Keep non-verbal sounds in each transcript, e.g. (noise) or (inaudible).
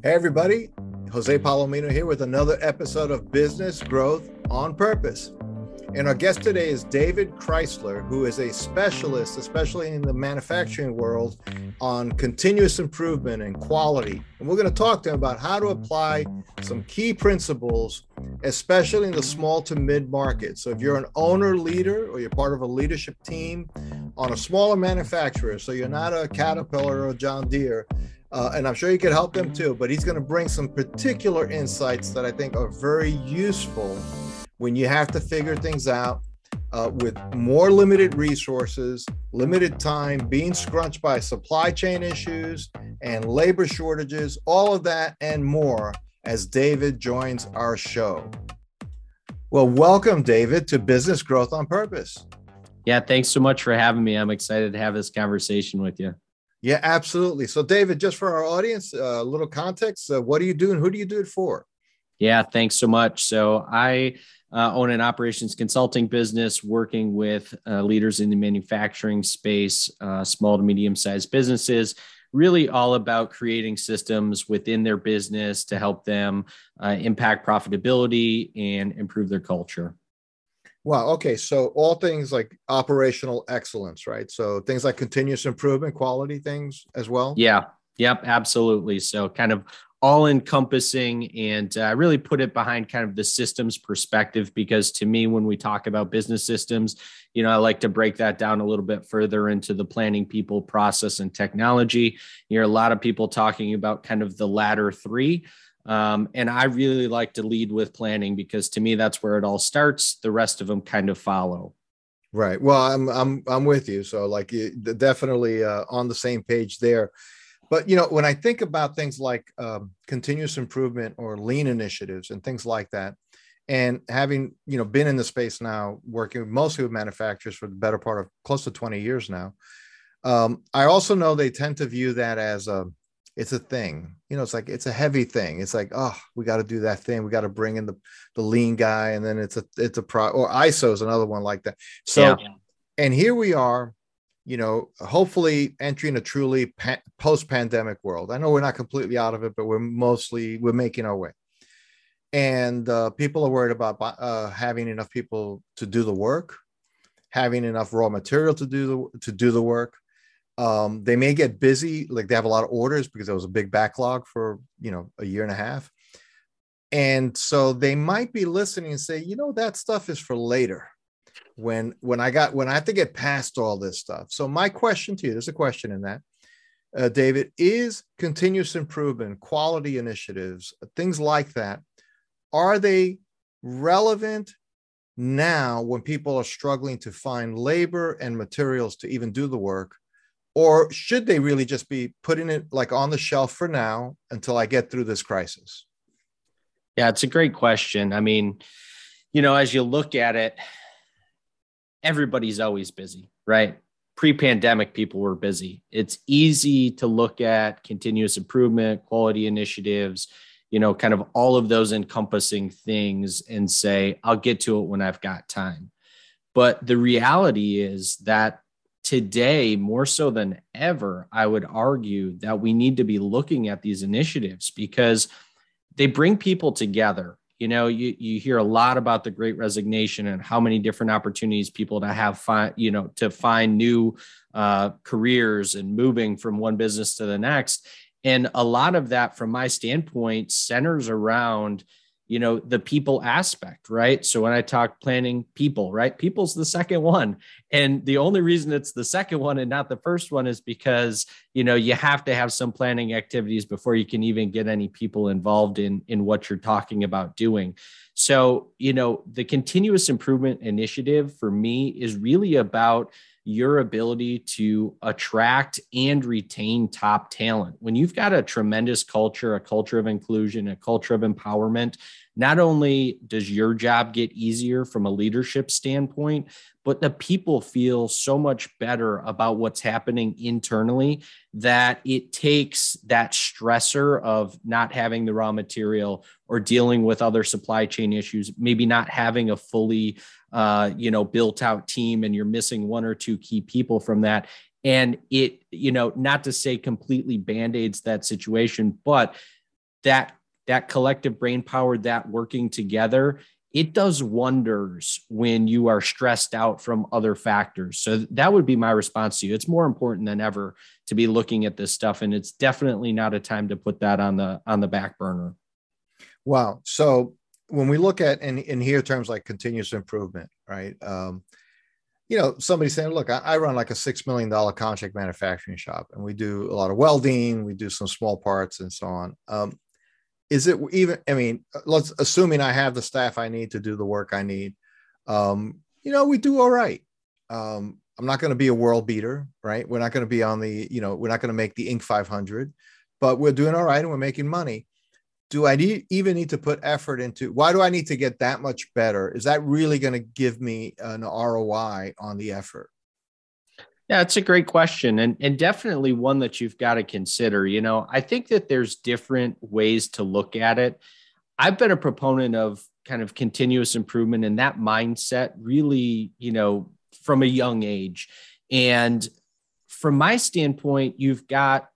Hey, everybody. Jose Palomino here with another episode of Business Growth on Purpose. And our guest today is David Crysler, who is a specialist, especially in the manufacturing world, on continuous improvement and quality. And we're going to talk to him about how to apply some key principles, especially in the small to mid market. So if you're an owner, leader, or you're part of a leadership team on a smaller manufacturer, so you're not a Caterpillar or John Deere, uh, and I'm sure you could help them too. But he's going to bring some particular insights that I think are very useful when you have to figure things out uh, with more limited resources, limited time, being scrunched by supply chain issues and labor shortages, all of that and more as David joins our show. Well, welcome, David, to Business Growth on Purpose. Yeah, thanks so much for having me. I'm excited to have this conversation with you. Yeah, absolutely. So, David, just for our audience, a uh, little context: uh, what do you do, and who do you do it for? Yeah, thanks so much. So, I uh, own an operations consulting business working with uh, leaders in the manufacturing space, uh, small to medium sized businesses. Really, all about creating systems within their business to help them uh, impact profitability and improve their culture. Wow. Okay. So all things like operational excellence, right? So things like continuous improvement, quality things as well. Yeah. Yep. Absolutely. So kind of all encompassing and uh, really put it behind kind of the systems perspective because to me when we talk about business systems you know i like to break that down a little bit further into the planning people process and technology you hear a lot of people talking about kind of the latter three um, and I really like to lead with planning because to me that's where it all starts. The rest of them kind of follow. Right. Well, I'm I'm I'm with you. So like definitely uh, on the same page there. But you know, when I think about things like um, continuous improvement or lean initiatives and things like that, and having you know been in the space now, working mostly with manufacturers for the better part of close to 20 years now, um, I also know they tend to view that as a it's a thing. You know it's like it's a heavy thing. It's like oh we got to do that thing. We got to bring in the the lean guy and then it's a it's a pro or iso is another one like that. So yeah. and here we are you know hopefully entering a truly pa- post-pandemic world. I know we're not completely out of it but we're mostly we're making our way. And uh, people are worried about uh, having enough people to do the work having enough raw material to do the to do the work um, they may get busy, like they have a lot of orders because there was a big backlog for you know a year and a half, and so they might be listening and say, you know, that stuff is for later. When when I got when I have to get past all this stuff. So my question to you, there's a question in that, uh, David, is continuous improvement, quality initiatives, things like that, are they relevant now when people are struggling to find labor and materials to even do the work? Or should they really just be putting it like on the shelf for now until I get through this crisis? Yeah, it's a great question. I mean, you know, as you look at it, everybody's always busy, right? Pre pandemic, people were busy. It's easy to look at continuous improvement, quality initiatives, you know, kind of all of those encompassing things and say, I'll get to it when I've got time. But the reality is that today, more so than ever, I would argue that we need to be looking at these initiatives because they bring people together. You know, you, you hear a lot about the great resignation and how many different opportunities people to have find, you know, to find new uh, careers and moving from one business to the next. And a lot of that, from my standpoint, centers around you know the people aspect right? So when i talk planning people right? People's the second one. And the only reason it's the second one and not the first one is because you know you have to have some planning activities before you can even get any people involved in in what you're talking about doing. So you know the continuous improvement initiative for me is really about your ability to attract and retain top talent. When you've got a tremendous culture, a culture of inclusion, a culture of empowerment, not only does your job get easier from a leadership standpoint, but the people feel so much better about what's happening internally that it takes that stressor of not having the raw material or dealing with other supply chain issues, maybe not having a fully uh, you know, built out team and you're missing one or two key people from that. And it, you know, not to say completely band aids that situation, but that that collective brain power, that working together, it does wonders when you are stressed out from other factors. So that would be my response to you. It's more important than ever to be looking at this stuff, and it's definitely not a time to put that on the on the back burner. Wow. So when we look at and, and hear terms like continuous improvement, right? Um, you know, somebody saying, look, I, I, run like a $6 million contract manufacturing shop and we do a lot of welding, we do some small parts and so on. Um, is it even, I mean, let's assuming I have the staff I need to do the work I need. Um, you know, we do all right. Um, I'm not going to be a world beater, right? We're not going to be on the, you know, we're not going to make the Inc. 500, but we're doing all right and we're making money do I need, even need to put effort into? Why do I need to get that much better? Is that really going to give me an ROI on the effort? Yeah, it's a great question and, and definitely one that you've got to consider. You know, I think that there's different ways to look at it. I've been a proponent of kind of continuous improvement and that mindset really, you know, from a young age. And from my standpoint, you've got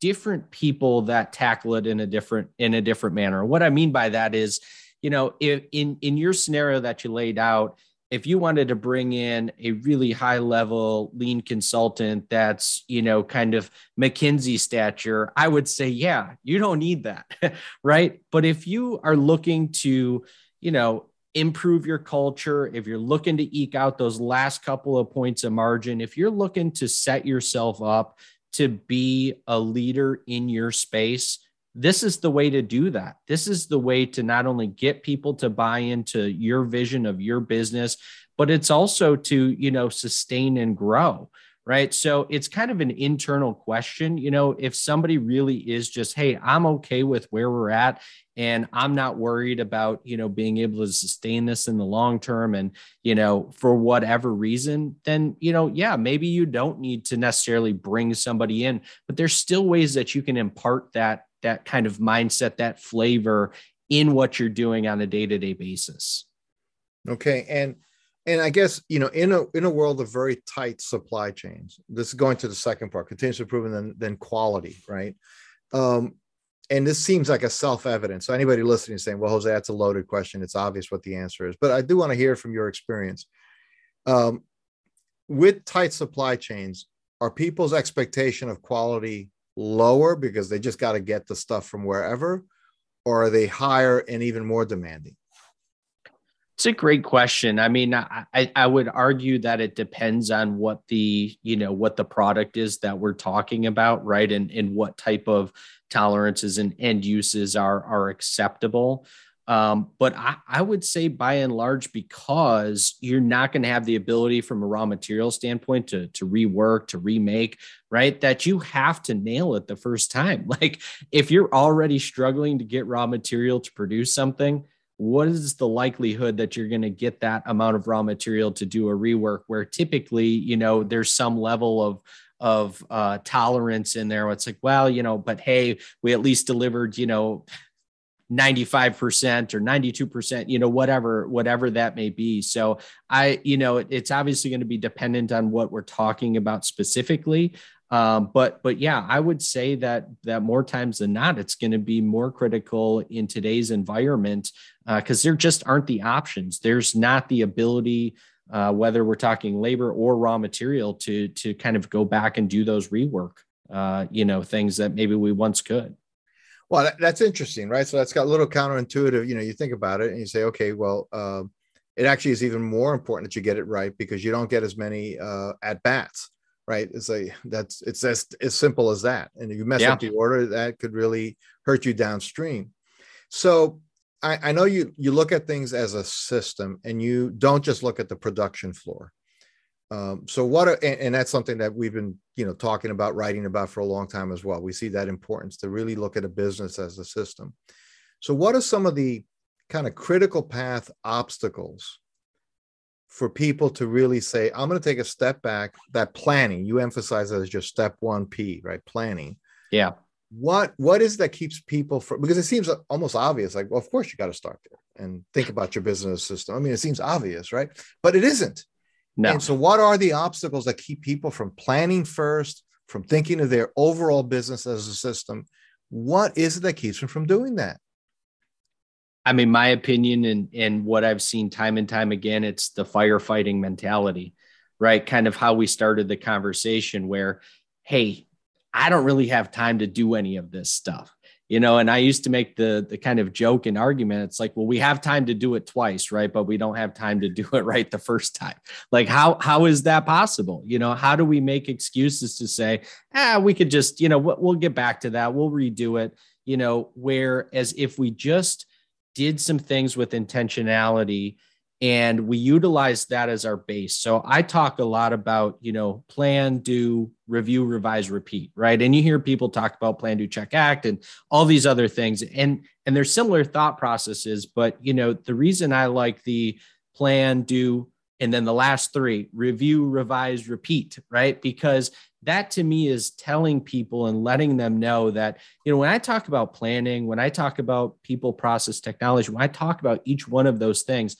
different people that tackle it in a different in a different manner. What I mean by that is, you know, if in in your scenario that you laid out, if you wanted to bring in a really high level lean consultant that's, you know, kind of McKinsey stature, I would say, yeah, you don't need that. (laughs) right. But if you are looking to, you know, improve your culture, if you're looking to eke out those last couple of points of margin, if you're looking to set yourself up to be a leader in your space, this is the way to do that. This is the way to not only get people to buy into your vision of your business, but it's also to, you know, sustain and grow right? So it's kind of an internal question. You know, if somebody really is just, hey, I'm okay with where we're at and I'm not worried about, you know, being able to sustain this in the long term and, you know, for whatever reason, then, you know, yeah, maybe you don't need to necessarily bring somebody in, but there's still ways that you can impart that that kind of mindset, that flavor in what you're doing on a day-to-day basis. Okay. And and I guess you know, in a in a world of very tight supply chains, this is going to the second part: continuous improvement, then then quality, right? Um, and this seems like a self-evident. So anybody listening is saying, "Well, Jose, that's a loaded question. It's obvious what the answer is." But I do want to hear from your experience. Um, with tight supply chains, are people's expectation of quality lower because they just got to get the stuff from wherever, or are they higher and even more demanding? It's a great question. I mean, I, I would argue that it depends on what the, you know, what the product is that we're talking about, right? And, and what type of tolerances and end uses are, are acceptable. Um, but I, I would say by and large, because you're not going to have the ability from a raw material standpoint to, to rework, to remake, right? That you have to nail it the first time. (laughs) Like if you're already struggling to get raw material to produce something, what is the likelihood that you're going to get that amount of raw material to do a rework where typically you know there's some level of of uh, tolerance in there it's like well you know but hey we at least delivered you know 95% or 92% you know whatever whatever that may be so i you know it, it's obviously going to be dependent on what we're talking about specifically um, but but yeah, I would say that that more times than not, it's going to be more critical in today's environment because uh, there just aren't the options. There's not the ability, uh, whether we're talking labor or raw material, to to kind of go back and do those rework, uh, you know, things that maybe we once could. Well, that, that's interesting, right? So that's got a little counterintuitive. You know, you think about it and you say, okay, well, uh, it actually is even more important that you get it right because you don't get as many uh, at bats right? It's like that's it's as as simple as that. And if you mess yeah. up the order, that could really hurt you downstream. So I, I know you you look at things as a system, and you don't just look at the production floor. Um, so what are, and, and, that's something that we've been you know talking about writing about for a long time as well we see that importance to really look at a business as a system so what are some of the kind of critical path obstacles for people to really say, I'm going to take a step back. That planning, you emphasize that as just step one P, right? Planning. Yeah. What what is that keeps people from because it seems almost obvious, like, well, of course you got to start there and think about your business system. I mean, it seems obvious, right? But it isn't. No. And so what are the obstacles that keep people from planning first, from thinking of their overall business as a system? What is it that keeps them from doing that? I mean, my opinion and and what I've seen time and time again, it's the firefighting mentality, right? Kind of how we started the conversation where, hey, I don't really have time to do any of this stuff you know and i used to make the the kind of joke and argument. It's like well we have time to do it twice right? But we don't have time to do (laughs) it right the first time. Like how how is that possible? You know how do we make excuses to say ah we could just you know we'll, get back to that. We'll redo it. You know whereas if we just did some things with intentionality and we utilize that as our base. So i talk a lot about you know plan do review revise repeat right? And you hear people talk about plan do check act and all these other things and and they're similar thought processes but you know the reason i like the plan do and then the last three review revise repeat right? Because that to me is telling people and letting them know that you know when i talk about planning when i talk about people process technology when i talk about each one of those things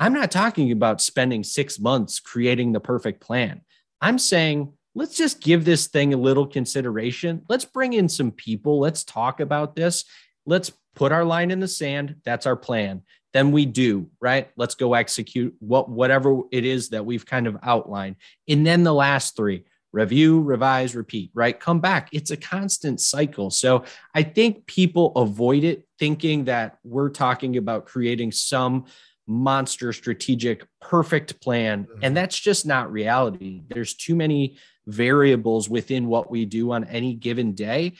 I'm not talking about spending six months creating the perfect plan. I'm saying, let's just give this thing a little consideration. Let's bring in some people. Let's talk about this. Let's put our line in the sand. That's our plan. Then we do, right? Let's go execute what whatever it is that we've kind of outlined. And then the last three, review, revise, repeat, right? Come back. It's a constant cycle. So I think people avoid it thinking that we're talking about creating some monster strategic perfect plan and mm-hmm. that's just not reality there's too many variables within what we do on any given day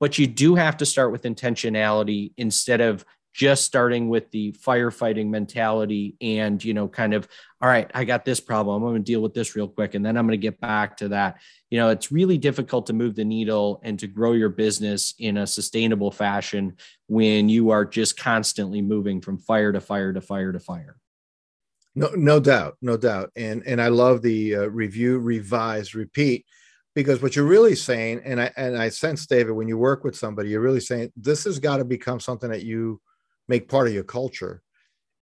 but you do have to start with intentionality instead of just starting with the firefighting mentality and you know kind of all right i got this problem. I'm going to deal with this real quick and then i'm going to get back to that. You know it's really difficult to move the needle and to grow your business in a sustainable fashion when you are just constantly moving from fire to fire to fire to fire. No no doubt no doubt. And and i love the uh, review revise repeat because what you're really saying and i and i sense david when you work with somebody you're really saying this has got to become something that you make part of your culture.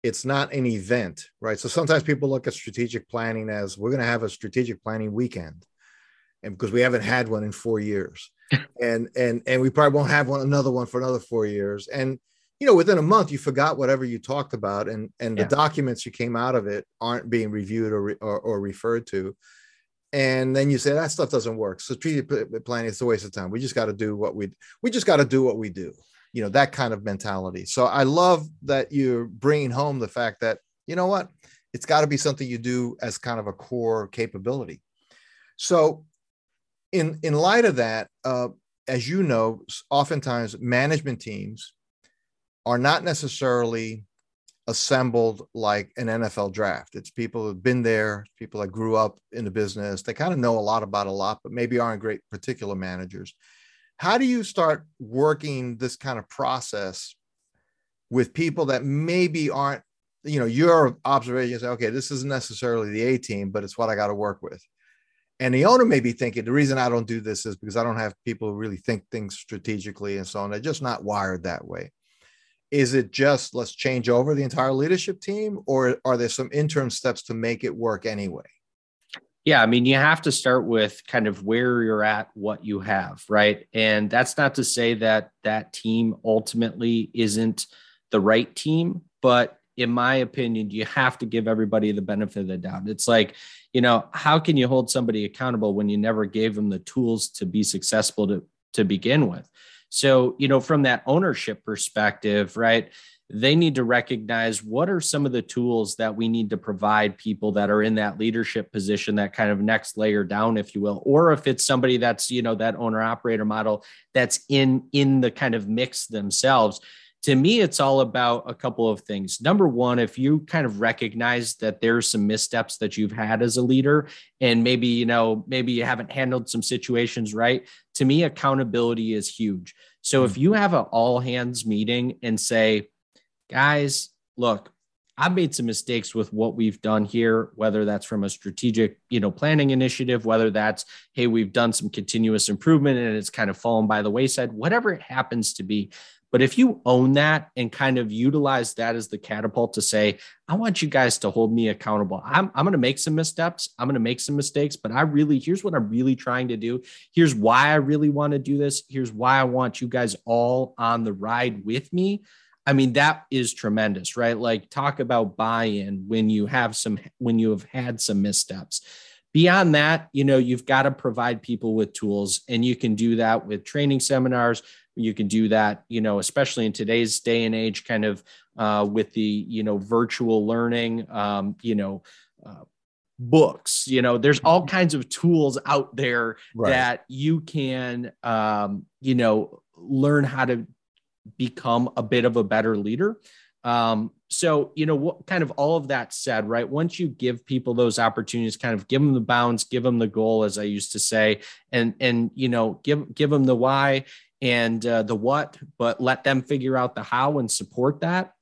It's not an event, right? So sometimes people look at strategic planning as we're going to have a strategic planning weekend, and because we haven't had one in four years, (laughs) and and and we probably won't have one another one for another four years, and you know within a month you forgot whatever you talked about, and and yeah. the documents you came out of it aren't being reviewed or, or, or referred to, and then you say that stuff doesn't work. So strategic planning is a waste of time. We just got to do what we we just got to do what we do you know that kind of mentality so i love that you're bringing home the fact that you know what it's got to be something you do as kind of a core capability so in in light of that uh, as you know oftentimes management teams are not necessarily assembled like an NFL draft. It's people who've been there, people that grew up in the business. They kind of know a lot about a lot, but maybe aren't great particular managers how do you start working this kind of process with people that maybe aren't you know your observation say okay this isn't necessarily the a team but it's what i got to work with. And the owner may be thinking the reason i don't do this is because i don't have people who really think things strategically and so on. They're just not wired that way. Is it just let's change over the entire leadership team or are there some interim steps to make it work anyway yeah, I mean, you have to start with kind of where you're at, what you have, right? And that's not to say that that team ultimately isn't the right team, but in my opinion, you have to give everybody the benefit of the doubt. It's like, you know, how can you hold somebody accountable when you never gave them the tools to be successful to to begin with? So, you know, from that ownership perspective, right? They need to recognize what are some of the tools that we need to provide people that are in that leadership position that kind of next layer down if you will. Or if it's somebody that's you know that owner operator model that's in in the kind of mix themselves. To me it's all about a couple of things. Number one if you kind of recognize that there's some missteps that you've had as a leader and maybe you know maybe you haven't handled some situations right to me accountability is huge. So if hmm. you have an all hands meeting and say guys, look, I've made some mistakes with what we've done here, whether that's from a strategic, you know, planning initiative, whether that's, hey, we've done some continuous improvement and it's kind of fallen by the wayside, whatever it happens to be. But if you own that and kind of utilize that as the catapult to say, I want you guys to hold me accountable. I'm, I'm going to make some missteps. I'm going to make some mistakes, but I really, here's what I'm really trying to do. Here's why I really want to do this. Here's why I want you guys all on the ride with me. I mean, that is tremendous, right? Like, talk about buy in when you have some, when you have had some missteps. Beyond that, you know, you've got to provide people with tools, and you can do that with training seminars. You can do that, you know, especially in today's day and age, kind of uh, with the, you know, virtual learning, um, you know, uh, books you know there's all kinds of tools out there right. that you can um, you know learn how to become a bit of a better leader. Um, so, you know, what kind of all of that said, right? Once you give people those opportunities, kind of give them the bounds, give them the goal, as I used to say, and and you know, give give them the why and uh, the what, but let them figure out the how and support that.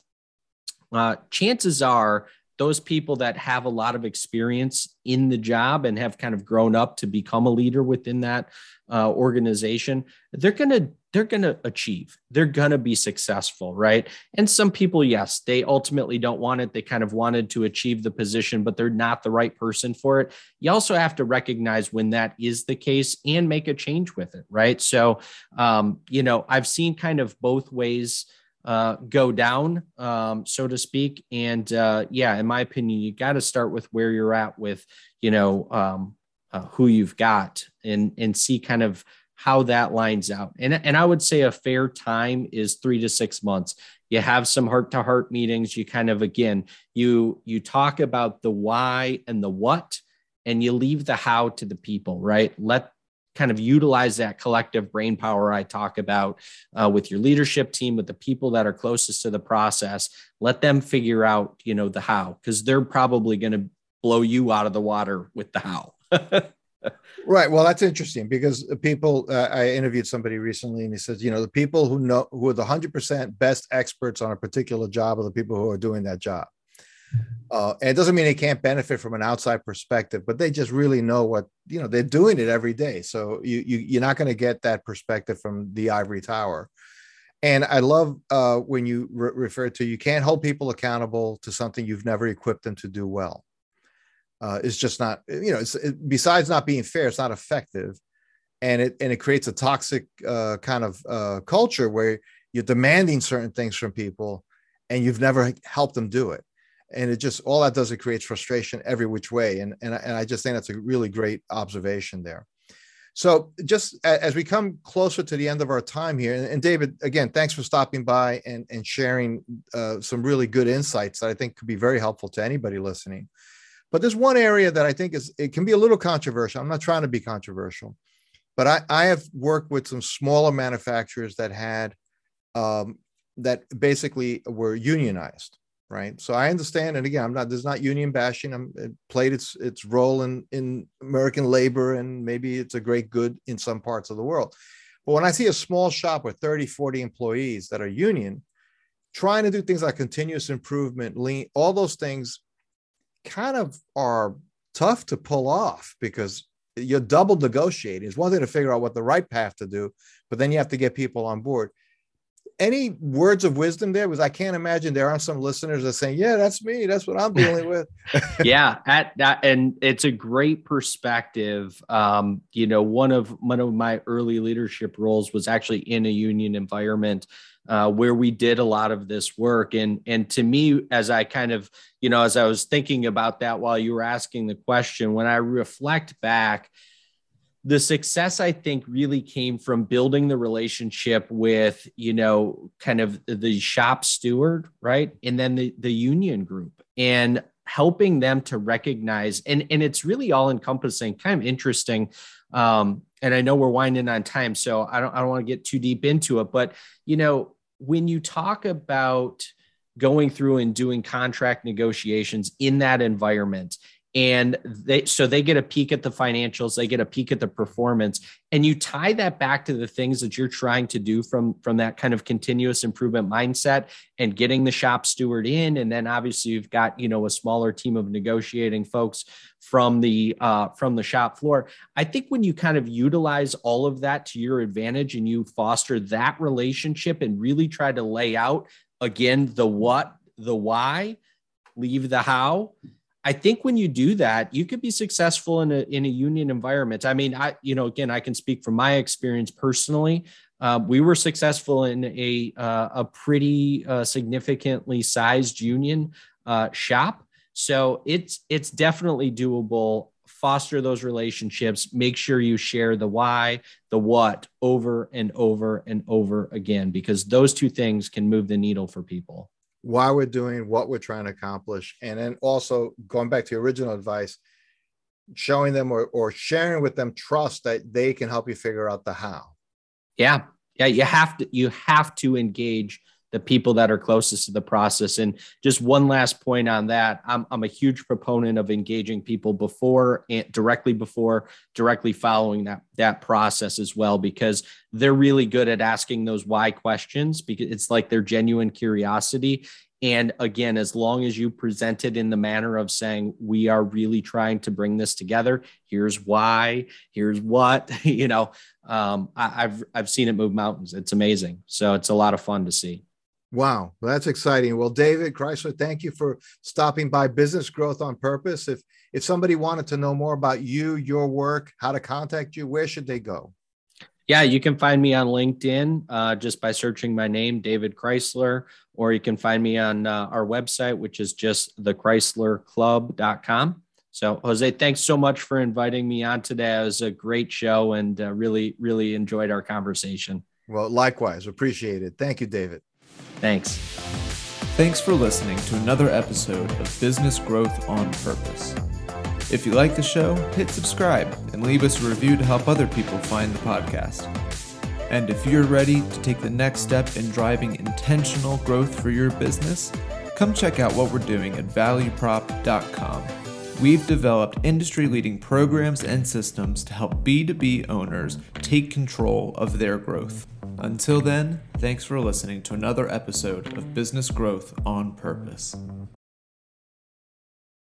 Uh, chances are those people that have a lot of experience in the job and have kind of grown up to become a leader within that uh, organization, they're going to they're going to achieve. They're going to be successful, right? And some people, yes, they ultimately don't want it. They kind of wanted to achieve the position, but they're not the right person for it. You also have to recognize when that is the case and make a change with it, right? So, um, you know, I've seen kind of both ways uh, go down, um, so to speak. And uh, yeah, in my opinion, you got to start with where you're at with, you know, um, uh, who you've got and and see kind of how that lines out. And, and I would say a fair time is three to six months. You have some heart to heart meetings. You kind of, again, you, you talk about the why and the what, and you leave the how to the people, right? Let kind of utilize that collective brain power I talk about uh, with your leadership team, with the people that are closest to the process. Let them figure out, you know, the how, because they're probably going to blow you out of the water with the how. (laughs) right. Well, that's interesting because people. Uh, I interviewed somebody recently, and he says, you know, the people who know who are the hundred percent best experts on a particular job are the people who are doing that job. Uh, and it doesn't mean they can't benefit from an outside perspective, but they just really know what you know. They're doing it every day, so you, you you're not going to get that perspective from the ivory tower. And I love uh, when you re- refer to you can't hold people accountable to something you've never equipped them to do well uh, is just not you know it's it, besides not being fair it's not effective and it and it creates a toxic uh, kind of uh, culture where you're demanding certain things from people and you've never helped them do it and it just all that does it creates frustration every which way and and, and i just think that's a really great observation there. So just as we come closer to the end of our time here and, and david again thanks for stopping by and and sharing uh, some really good insights that i think could be very helpful to anybody listening. But there's one area that I think is it can be a little controversial. I'm not trying to be controversial, but I, I have worked with some smaller manufacturers that had um, that basically were unionized, right? So I understand, and again, I'm not there's not union bashing. I'm it played its its role in in American labor, and maybe it's a great good in some parts of the world. But when I see a small shop with 30, 40 employees that are union, trying to do things like continuous improvement, lean, all those things kind of are tough to pull off because you're double negotiating. It's one thing to figure out what the right path to do, but then you have to get people on board. Any words of wisdom there? Because I can't imagine there aren't some listeners that saying, "Yeah, that's me. That's what I'm (laughs) dealing with." (laughs) yeah, at that, and it's a great perspective. Um, you know, one of one of my early leadership roles was actually in a union environment uh, where we did a lot of this work. And and to me, as I kind of, you know, as I was thinking about that while you were asking the question, when I reflect back, the success I think really came from building the relationship with, you know, kind of the shop steward, right? And then the, the union group and helping them to recognize and, and it's really all encompassing, kind of interesting. Um, and I know we're winding on time, so I don't I don't want to get too deep into it, but you know, when you talk about going through and doing contract negotiations in that environment and they so they get a peek at the financials they get a peek at the performance and you tie that back to the things that you're trying to do from from that kind of continuous improvement mindset and getting the shop steward in. And then obviously you've got you know a smaller team of negotiating folks from the uh, from the shop floor. I think when you kind of utilize all of that to your advantage and you foster that relationship and really try to lay out again the what the why leave the how I think when you do that, you could be successful in a in a union environment. I mean, I you know again, I can speak from my experience personally. Uh, we were successful in a uh, a pretty uh, significantly sized union uh, shop, so it's it's definitely doable. Foster those relationships. Make sure you share the why, the what over and over and over again, because those two things can move the needle for people why we're doing what we're trying to accomplish. And then also going back to your original advice showing them or, or sharing with them trust that they can help you figure out the how. Yeah. Yeah you have to you have to engage the people that are closest to the process and just one last point on that i'm, I'm a huge proponent of engaging people before and directly before directly following that that process as well because they're really good at asking those why questions because it's like their genuine curiosity and again, as long as you present it in the manner of saying, we are really trying to bring this together, here's why, here's what, (laughs) you know, um, I, have I've seen it move mountains. It's amazing. So it's a lot of fun to see. Wow, well, that's exciting. Well, David Crysler, thank you for stopping by Business Growth on Purpose. If if somebody wanted to know more about you, your work, how to contact you, where should they go? Yeah, you can find me on LinkedIn uh, just by searching my name, David Crysler, or you can find me on uh, our website, which is just thecryslerclub.com. So, Jose, thanks so much for inviting me on today. It was a great show and uh, really, really enjoyed our conversation. Well, likewise, appreciate it. Thank you, David. Thanks. Thanks for listening to another episode of Business Growth on Purpose. If you like the show, hit subscribe and leave us a review to help other people find the podcast. And if you're ready to take the next step in driving intentional growth for your business, come check out what we're doing at valueprop.com. We've developed industry leading programs and systems to help B2B owners take control of their growth. Until then, thanks for listening to another episode of Business Growth on Purpose.